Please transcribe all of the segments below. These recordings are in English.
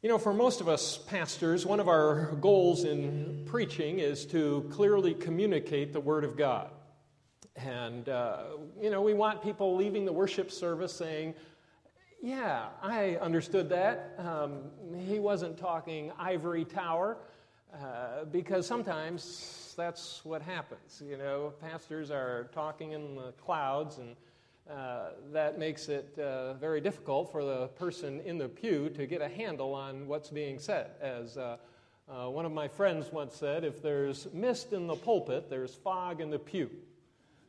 You know, for most of us pastors, one of our goals in preaching is to clearly communicate the Word of God. And, uh, you know, we want people leaving the worship service saying, Yeah, I understood that. Um, he wasn't talking ivory tower, uh, because sometimes that's what happens. You know, pastors are talking in the clouds and uh, that makes it uh, very difficult for the person in the pew to get a handle on what's being said. As uh, uh, one of my friends once said, if there's mist in the pulpit, there's fog in the pew.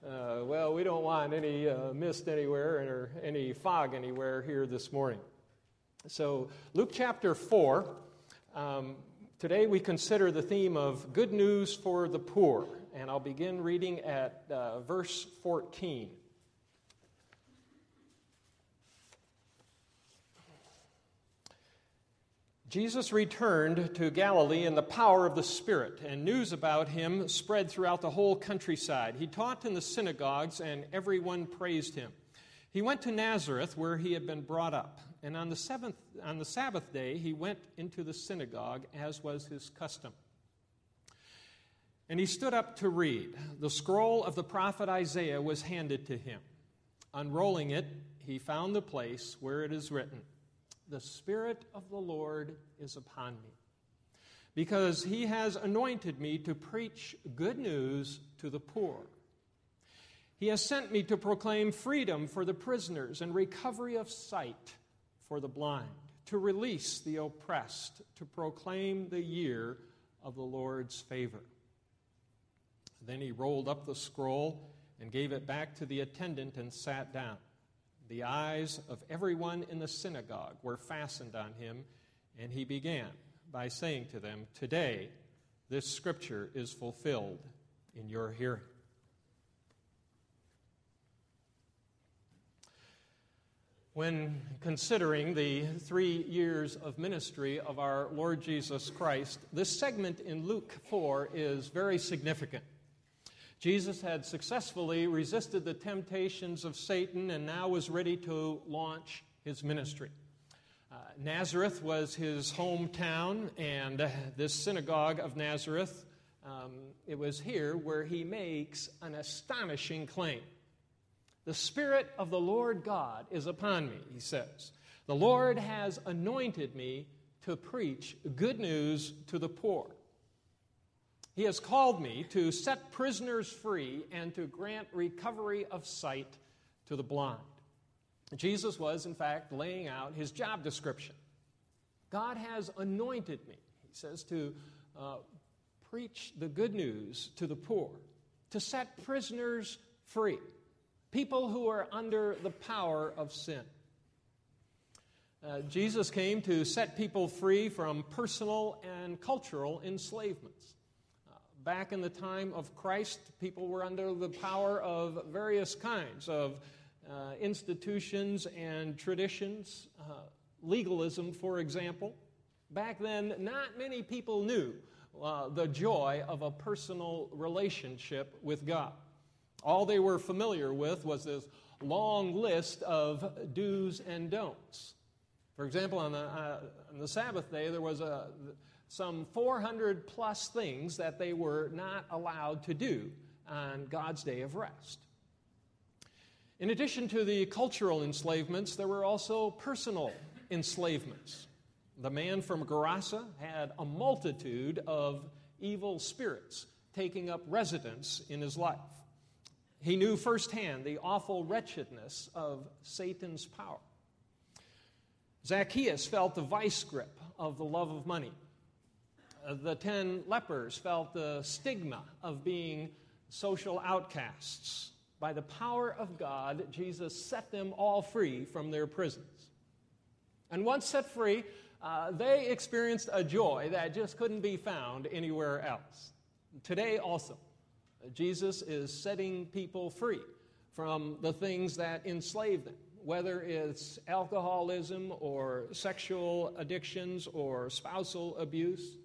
Uh, well, we don't want any mist anywhere or any fog anywhere here this morning. So, Luke chapter 4, um, today we consider the theme of good news for the poor. And I'll begin reading at verse 14. Jesus returned to Galilee in the power of the Spirit, and news about him spread throughout the whole countryside. He taught in the synagogues, and everyone praised him. He went to Nazareth, where he had been brought up, and on the, seventh, on the Sabbath day he went into the synagogue, as was his custom. And he stood up to read. The scroll of the prophet Isaiah was handed to him. Unrolling it, he found the place where it is written. The Spirit of the Lord is upon me, because he has anointed me to preach good news to the poor. He has sent me to proclaim freedom for the prisoners and recovery of sight for the blind, to release the oppressed, to proclaim the year of the Lord's favor. Then he rolled up the scroll and gave it back to the attendant and sat down. The eyes of everyone in the synagogue were fastened on him, and he began by saying to them, Today this scripture is fulfilled in your hearing. When considering the three years of ministry of our Lord Jesus Christ, this segment in Luke 4 is very significant. Jesus had successfully resisted the temptations of Satan and now was ready to launch his ministry. Uh, Nazareth was his hometown, and uh, this synagogue of Nazareth, um, it was here where he makes an astonishing claim. The Spirit of the Lord God is upon me, he says. The Lord has anointed me to preach good news to the poor. He has called me to set prisoners free and to grant recovery of sight to the blind. Jesus was, in fact, laying out his job description. God has anointed me, he says, to uh, preach the good news to the poor, to set prisoners free, people who are under the power of sin. Uh, Jesus came to set people free from personal and cultural enslavements back in the time of Christ, people were under the power of various kinds of uh, institutions and traditions, uh, legalism, for example. Back then, not many people knew uh, the joy of a personal relationship with God. All they were familiar with was this long list of do's and don'ts. For example, on the, uh, on the Sabbath day, there was a some 400 plus things that they were not allowed to do on God's day of rest. In addition to the cultural enslavements, there were also personal enslavements. The man from Gerasa had a multitude of evil spirits taking up residence in his life. He knew firsthand the awful wretchedness of Satan's power. Zacchaeus felt the vice grip of the love of money. Uh, the ten lepers felt the stigma of being social outcasts. By the power of God, Jesus set them all free from their prisons. And once set free, uh, they experienced a joy that just couldn't be found anywhere else. Today, also, Jesus is setting people free from the things that enslave them, whether it's alcoholism or sexual addictions or spousal abuse.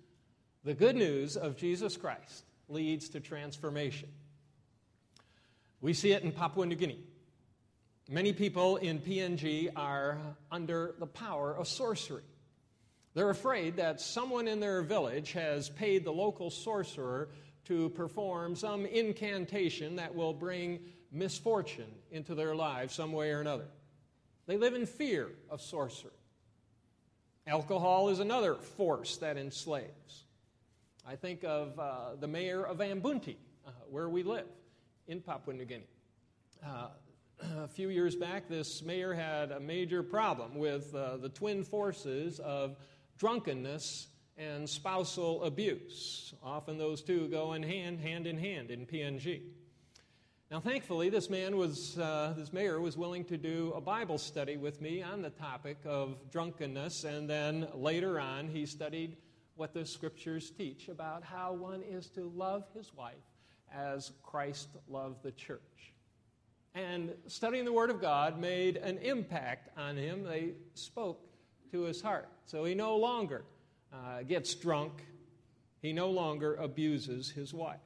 The good news of Jesus Christ leads to transformation. We see it in Papua New Guinea. Many people in PNG are under the power of sorcery. They're afraid that someone in their village has paid the local sorcerer to perform some incantation that will bring misfortune into their lives some way or another. They live in fear of sorcery. Alcohol is another force that enslaves. I think of uh, the mayor of Ambunti, uh, where we live in Papua New Guinea. Uh, a few years back, this mayor had a major problem with uh, the twin forces of drunkenness and spousal abuse. Often those two go in hand, hand in hand in PNG. Now, thankfully, this man was, uh, this mayor was willing to do a Bible study with me on the topic of drunkenness, and then later on, he studied what the scriptures teach about how one is to love his wife as Christ loved the church. And studying the Word of God made an impact on him. They spoke to his heart. So he no longer uh, gets drunk, he no longer abuses his wife.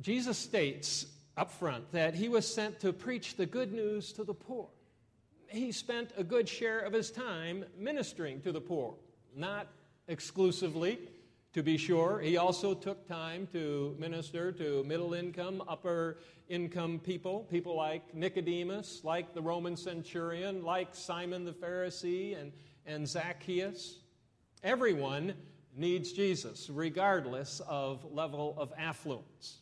Jesus states up front that he was sent to preach the good news to the poor. He spent a good share of his time ministering to the poor, not exclusively, to be sure. He also took time to minister to middle income, upper income people, people like Nicodemus, like the Roman centurion, like Simon the Pharisee, and, and Zacchaeus. Everyone needs Jesus, regardless of level of affluence.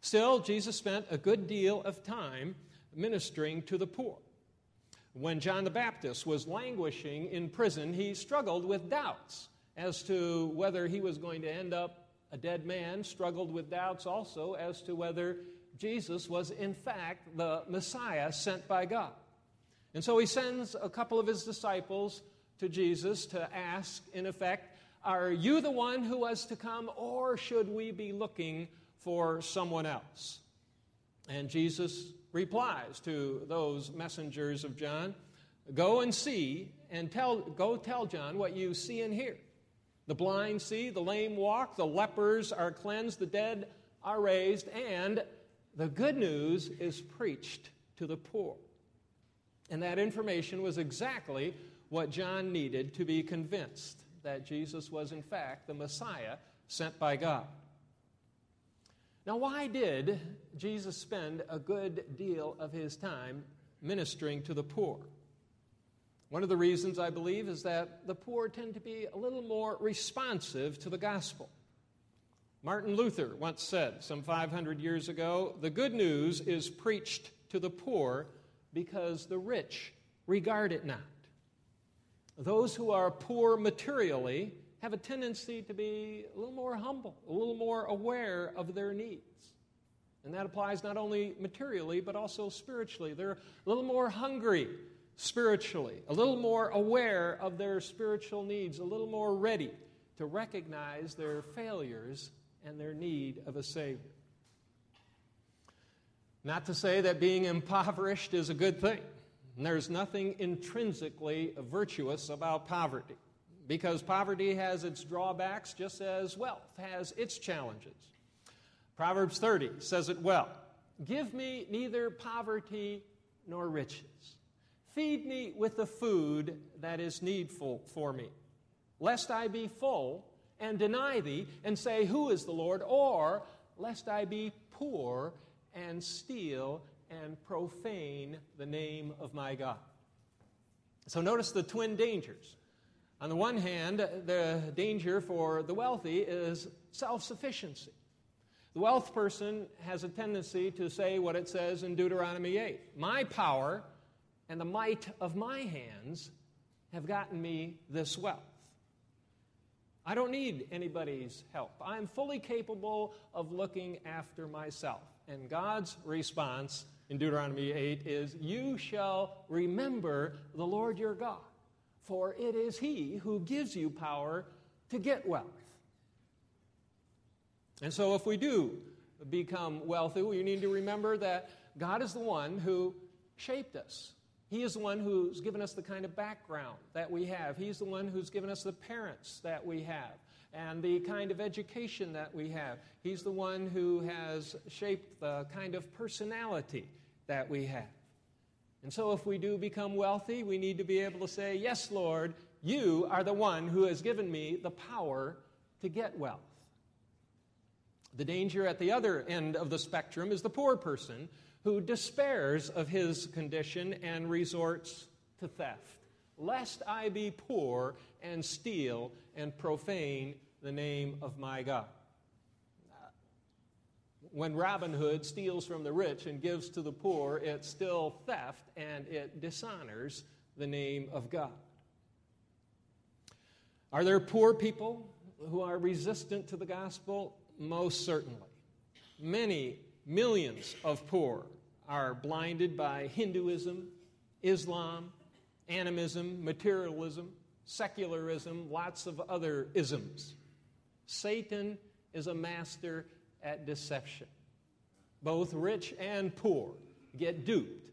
Still, Jesus spent a good deal of time ministering to the poor. When John the Baptist was languishing in prison, he struggled with doubts as to whether he was going to end up a dead man, struggled with doubts also as to whether Jesus was, in fact, the Messiah sent by God. And so he sends a couple of his disciples to Jesus to ask, in effect, Are you the one who was to come, or should we be looking for someone else. And Jesus replies to those messengers of John Go and see and tell, go tell John what you see and hear. The blind see, the lame walk, the lepers are cleansed, the dead are raised, and the good news is preached to the poor. And that information was exactly what John needed to be convinced that Jesus was, in fact, the Messiah sent by God. Now, why did Jesus spend a good deal of his time ministering to the poor? One of the reasons, I believe, is that the poor tend to be a little more responsive to the gospel. Martin Luther once said, some 500 years ago, the good news is preached to the poor because the rich regard it not. Those who are poor materially have a tendency to be a little more humble, a little more aware of their needs. And that applies not only materially, but also spiritually. They're a little more hungry spiritually, a little more aware of their spiritual needs, a little more ready to recognize their failures and their need of a Savior. Not to say that being impoverished is a good thing. There's nothing intrinsically virtuous about poverty because poverty has its drawbacks just as wealth has its challenges. Proverbs 30 says it well Give me neither poverty nor riches. Feed me with the food that is needful for me, lest I be full and deny thee and say, Who is the Lord? Or lest I be poor and steal and profane the name of my God. So notice the twin dangers. On the one hand, the danger for the wealthy is self sufficiency. The wealth person has a tendency to say what it says in Deuteronomy 8 My power and the might of my hands have gotten me this wealth. I don't need anybody's help. I'm fully capable of looking after myself. And God's response in Deuteronomy 8 is You shall remember the Lord your God for it is He who gives you power to get wealth. And so, if we do become wealthy, we need to remember that God is the one who shaped us. He is the one who's given us the kind of background that we have. He's the one who's given us the parents that we have and the kind of education that we have. He's the one who has shaped the kind of personality that we have. And so, if we do become wealthy, we need to be able to say, Yes, Lord, you are the one who has given me the power to get wealth. The danger at the other end of the spectrum is the poor person who despairs of his condition and resorts to theft, lest I be poor and steal and profane the name of my God. When Robin Hood steals from the rich and gives to the poor, it's still theft and it dishonors the name of God. Are there poor people who are resistant to the gospel? Most certainly. Many millions of poor are blinded by Hinduism, Islam, animism, materialism, secularism, lots of other isms. Satan is a master at deception. Both rich and poor get duped.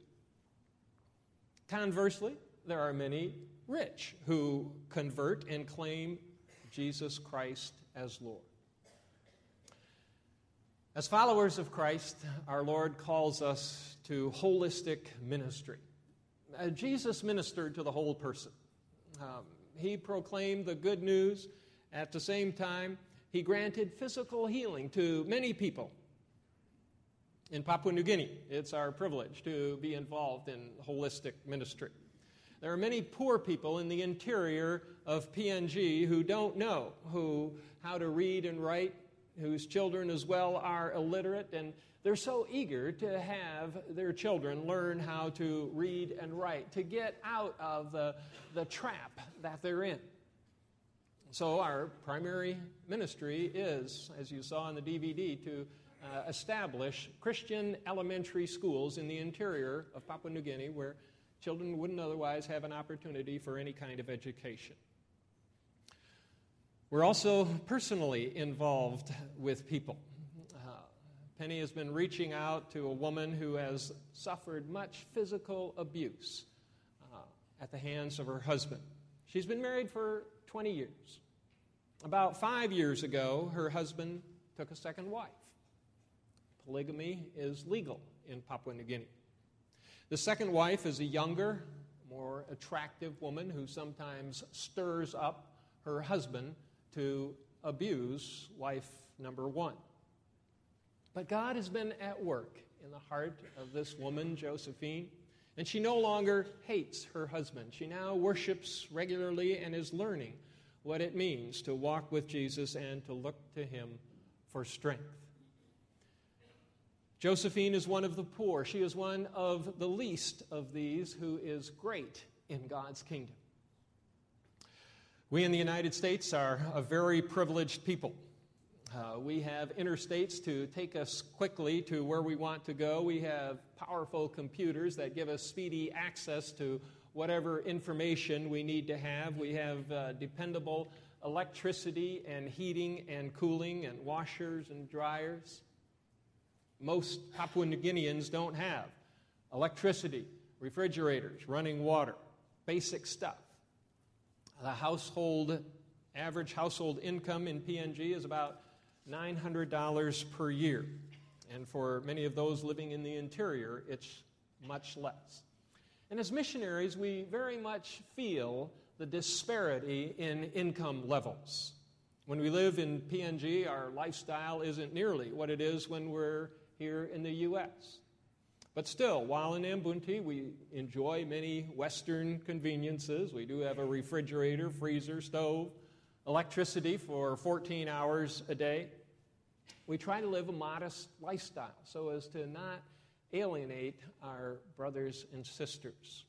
Conversely, there are many rich who convert and claim Jesus Christ as Lord. As followers of Christ, our Lord calls us to holistic ministry. Uh, Jesus ministered to the whole person. Um, he proclaimed the good news. At the same time, he granted physical healing to many people. In Papua New Guinea, it's our privilege to be involved in holistic ministry. There are many poor people in the interior of PNG who don't know who, how to read and write whose children as well are illiterate, and they're so eager to have their children learn how to read and write, to get out of the, the trap that they're in. So, our primary ministry is, as you saw in the DVD, to uh, establish Christian elementary schools in the interior of Papua New Guinea where children wouldn't otherwise have an opportunity for any kind of education. We're also personally involved with people. Uh, Penny has been reaching out to a woman who has suffered much physical abuse uh, at the hands of her husband. She's been married for 20 years. About five years ago, her husband took a second wife. Polygamy is legal in Papua New Guinea. The second wife is a younger, more attractive woman who sometimes stirs up her husband to abuse wife number one. But God has been at work in the heart of this woman, Josephine, and she no longer hates her husband. She now worships regularly and is learning what it means to walk with Jesus and to look to him for strength. Josephine is one of the poor. She is one of the least of these who is great in God's kingdom. We in the United States are a very privileged people. Uh, we have interstates to take us quickly to where we want to go. We have powerful computers that give us speedy access to whatever information we need to have. We have uh, dependable electricity and heating and cooling and washers and dryers. Most Papua New Guineans don't have electricity, refrigerators, running water, basic stuff. The household, average household income in PNG is about $900 per year. And for many of those living in the interior, it's much less. And as missionaries, we very much feel the disparity in income levels. When we live in PNG, our lifestyle isn't nearly what it is when we're here in the U.S. But still, while in Ambunti, we enjoy many Western conveniences. We do have a refrigerator, freezer, stove, electricity for 14 hours a day. We try to live a modest lifestyle so as to not alienate our brothers and sisters.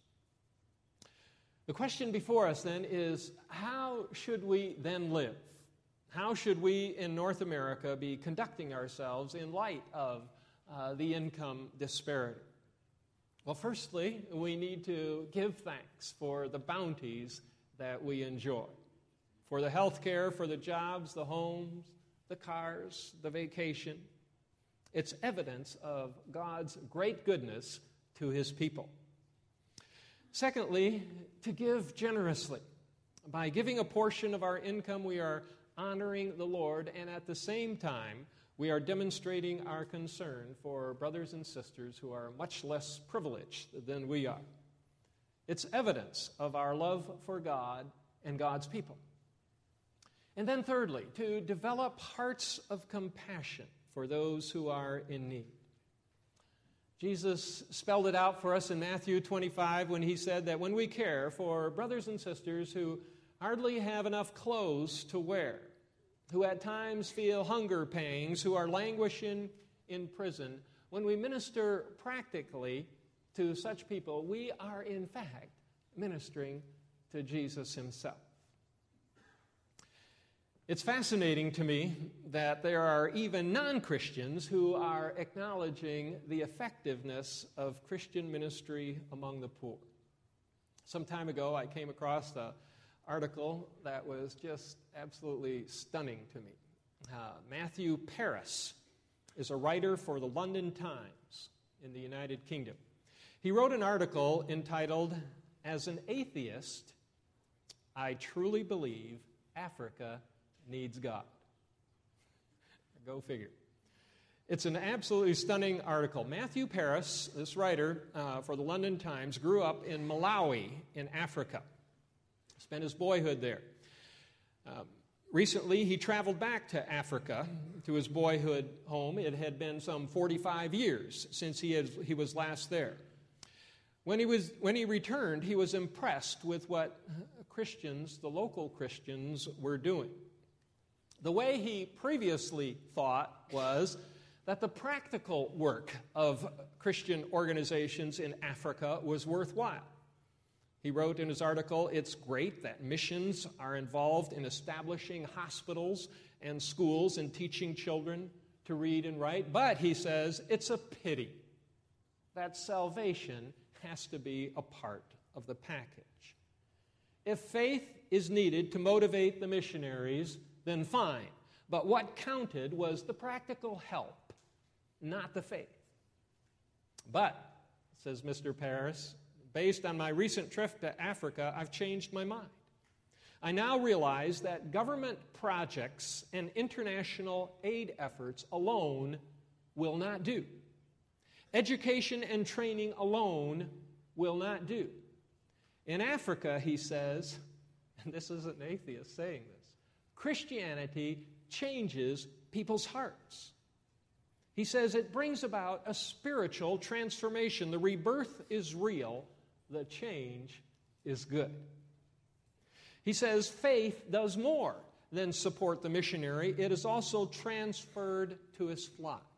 The question before us then is how should we then live? How should we in North America be conducting ourselves in light of uh, the income disparity? Well, firstly, we need to give thanks for the bounties that we enjoy for the health care, for the jobs, the homes, the cars, the vacation. It's evidence of God's great goodness to his people. Secondly, to give generously. By giving a portion of our income, we are honoring the Lord, and at the same time, we are demonstrating our concern for brothers and sisters who are much less privileged than we are. It's evidence of our love for God and God's people. And then, thirdly, to develop hearts of compassion for those who are in need. Jesus spelled it out for us in Matthew 25 when he said that when we care for brothers and sisters who hardly have enough clothes to wear, who at times feel hunger pangs, who are languishing in prison, when we minister practically to such people, we are in fact ministering to Jesus himself. It's fascinating to me that there are even non Christians who are acknowledging the effectiveness of Christian ministry among the poor. Some time ago, I came across an article that was just absolutely stunning to me. Uh, Matthew Parris is a writer for the London Times in the United Kingdom. He wrote an article entitled, As an Atheist, I Truly Believe Africa needs God. Go figure. It's an absolutely stunning article. Matthew Parris, this writer uh, for the London Times, grew up in Malawi in Africa, spent his boyhood there. Um, recently, he traveled back to Africa to his boyhood home. It had been some 45 years since he, had, he was last there. When he, was, when he returned, he was impressed with what Christians, the local Christians, were doing. The way he previously thought was that the practical work of Christian organizations in Africa was worthwhile. He wrote in his article It's great that missions are involved in establishing hospitals and schools and teaching children to read and write, but he says it's a pity that salvation has to be a part of the package. If faith is needed to motivate the missionaries, then fine. But what counted was the practical help, not the faith. But, says Mr. Parris, based on my recent trip to Africa, I've changed my mind. I now realize that government projects and international aid efforts alone will not do. Education and training alone will not do. In Africa, he says, and this is an atheist saying this Christianity changes people's hearts. He says it brings about a spiritual transformation. The rebirth is real, the change is good. He says faith does more than support the missionary, it is also transferred to his flock.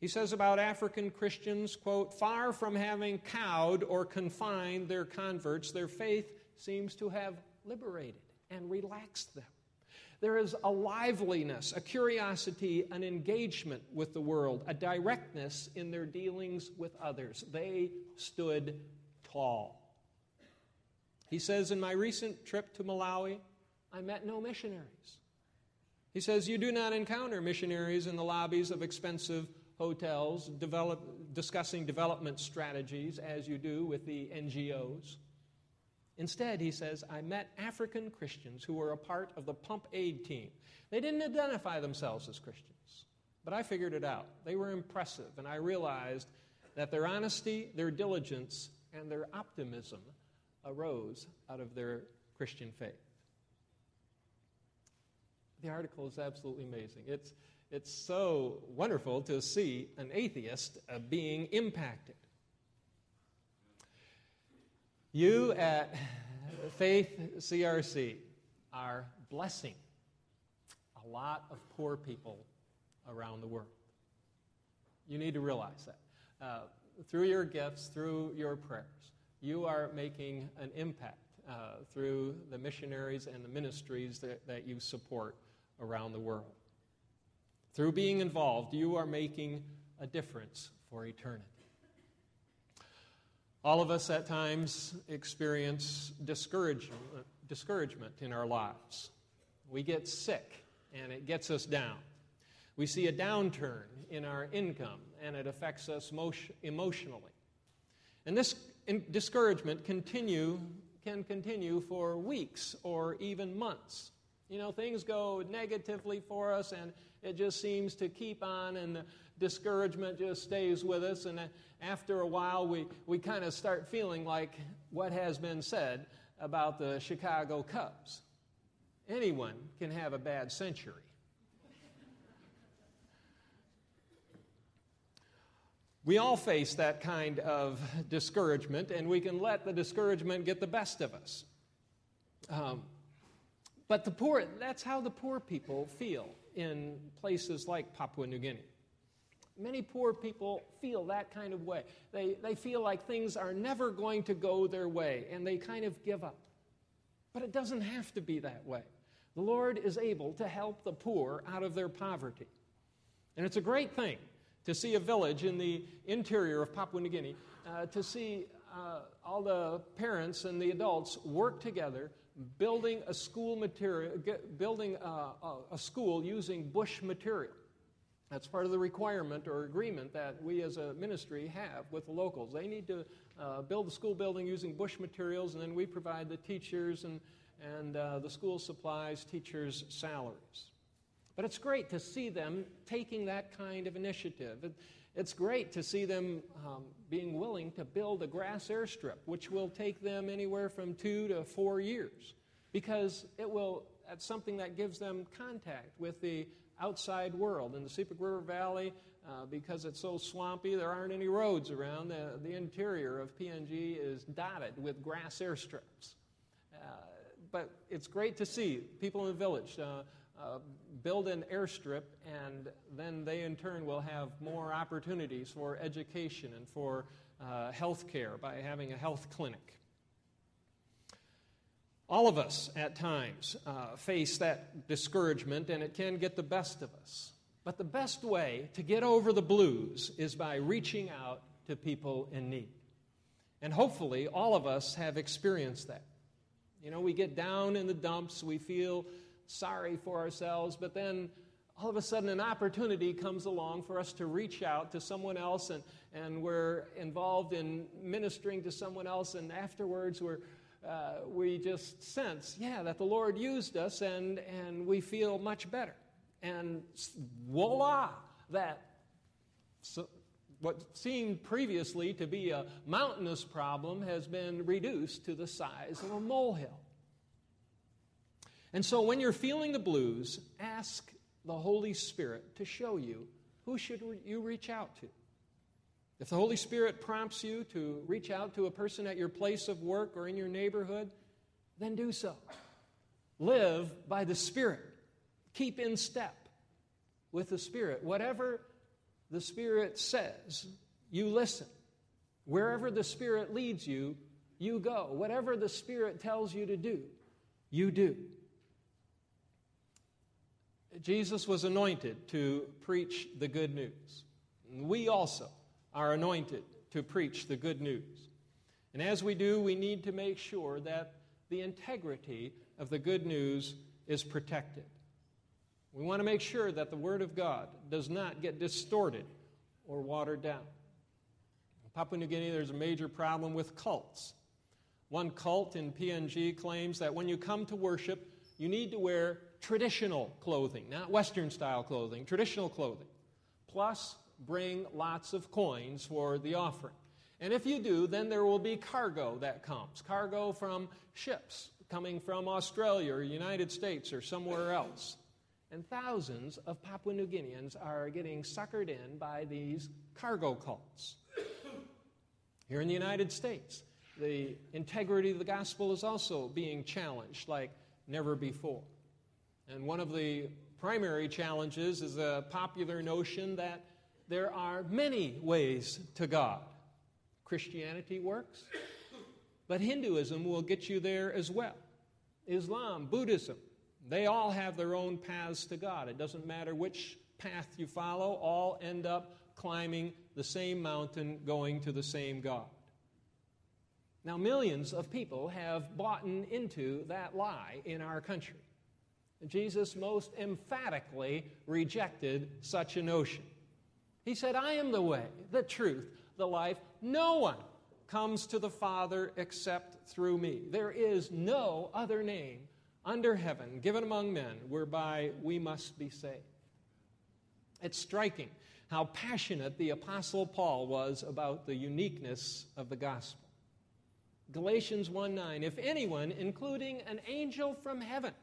He says about African Christians, quote, far from having cowed or confined their converts, their faith seems to have liberated and relaxed them. There is a liveliness, a curiosity, an engagement with the world, a directness in their dealings with others. They stood tall. He says, In my recent trip to Malawi, I met no missionaries. He says, You do not encounter missionaries in the lobbies of expensive hotels develop, discussing development strategies as you do with the NGOs. Instead, he says, I met African Christians who were a part of the pump aid team. They didn't identify themselves as Christians, but I figured it out. They were impressive, and I realized that their honesty, their diligence, and their optimism arose out of their Christian faith. The article is absolutely amazing. It's, it's so wonderful to see an atheist uh, being impacted. You at Faith CRC are blessing a lot of poor people around the world. You need to realize that. Uh, through your gifts, through your prayers, you are making an impact uh, through the missionaries and the ministries that, that you support around the world. Through being involved, you are making a difference for eternity. All of us at times experience discouragement, discouragement in our lives. We get sick and it gets us down. We see a downturn in our income and it affects us emotionally. And this discouragement continue, can continue for weeks or even months. You know, things go negatively for us and, it just seems to keep on, and the discouragement just stays with us. And after a while, we, we kind of start feeling like what has been said about the Chicago Cubs. Anyone can have a bad century. We all face that kind of discouragement, and we can let the discouragement get the best of us. Um, but the poor, that's how the poor people feel in places like Papua New Guinea. Many poor people feel that kind of way. They, they feel like things are never going to go their way, and they kind of give up. But it doesn't have to be that way. The Lord is able to help the poor out of their poverty. And it's a great thing to see a village in the interior of Papua New Guinea, uh, to see uh, all the parents and the adults work together building a school material, building a, a school using bush material. That's part of the requirement or agreement that we as a ministry have with the locals. They need to uh, build the school building using bush materials, and then we provide the teachers and, and uh, the school supplies, teachers' salaries. But it's great to see them taking that kind of initiative. It, it's great to see them um, being willing to build a grass airstrip, which will take them anywhere from two to four years, because it will, that's something that gives them contact with the outside world. In the Sepik River Valley, uh, because it's so swampy, there aren't any roads around. The, the interior of PNG is dotted with grass airstrips. Uh, but it's great to see people in the village. Uh, uh, build an airstrip, and then they in turn will have more opportunities for education and for uh, health care by having a health clinic. All of us at times uh, face that discouragement, and it can get the best of us. But the best way to get over the blues is by reaching out to people in need. And hopefully, all of us have experienced that. You know, we get down in the dumps, we feel sorry for ourselves, but then all of a sudden an opportunity comes along for us to reach out to someone else and, and we're involved in ministering to someone else and afterwards we're, uh, we just sense yeah that the lord used us and, and we feel much better and voila that so, what seemed previously to be a mountainous problem has been reduced to the size of a molehill and so when you're feeling the blues, ask the Holy Spirit to show you who should you reach out to. If the Holy Spirit prompts you to reach out to a person at your place of work or in your neighborhood, then do so. Live by the Spirit. Keep in step with the Spirit. Whatever the Spirit says, you listen. Wherever the Spirit leads you, you go. Whatever the Spirit tells you to do, you do. Jesus was anointed to preach the good news. We also are anointed to preach the good news. And as we do, we need to make sure that the integrity of the good news is protected. We want to make sure that the Word of God does not get distorted or watered down. In Papua New Guinea, there's a major problem with cults. One cult in PNG claims that when you come to worship, you need to wear traditional clothing, not Western style clothing, traditional clothing. Plus, bring lots of coins for the offering. And if you do, then there will be cargo that comes cargo from ships coming from Australia or United States or somewhere else. And thousands of Papua New Guineans are getting suckered in by these cargo cults. Here in the United States, the integrity of the gospel is also being challenged like never before. And one of the primary challenges is a popular notion that there are many ways to God. Christianity works, but Hinduism will get you there as well. Islam, Buddhism, they all have their own paths to God. It doesn't matter which path you follow, all end up climbing the same mountain, going to the same God. Now, millions of people have bought into that lie in our country. Jesus most emphatically rejected such a notion. He said, I am the way, the truth, the life. No one comes to the Father except through me. There is no other name under heaven given among men whereby we must be saved. It's striking how passionate the Apostle Paul was about the uniqueness of the gospel. Galatians 1 9, if anyone, including an angel from heaven,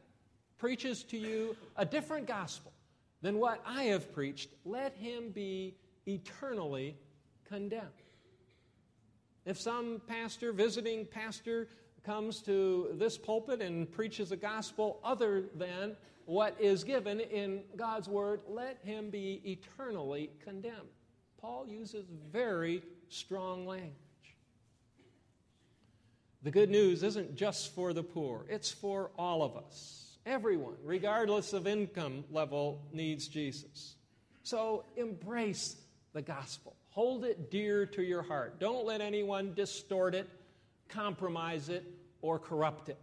preaches to you a different gospel than what I have preached, let him be eternally condemned. If some pastor, visiting pastor, comes to this pulpit and preaches a gospel other than what is given in God's word, let him be eternally condemned. Paul uses very strong language. The good news isn't just for the poor, it's for all of us. Everyone, regardless of income level, needs Jesus. So embrace the gospel. Hold it dear to your heart. Don't let anyone distort it, compromise it, or corrupt it.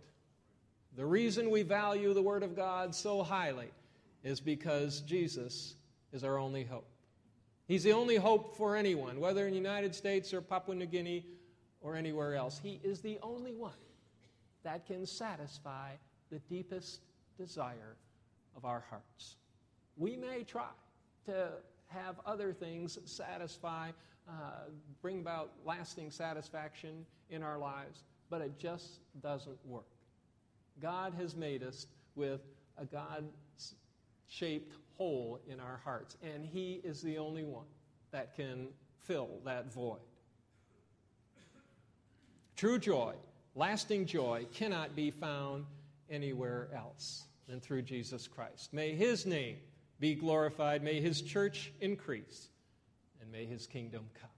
The reason we value the Word of God so highly is because Jesus is our only hope. He's the only hope for anyone, whether in the United States or Papua New Guinea or anywhere else. He is the only one that can satisfy the deepest desire of our hearts. We may try to have other things satisfy, uh, bring about lasting satisfaction in our lives, but it just doesn't work. God has made us with a God shaped hole in our hearts, and He is the only one that can fill that void. True joy, lasting joy, cannot be found anywhere else than through Jesus Christ. May His name be glorified. May his church increase. And may his kingdom come.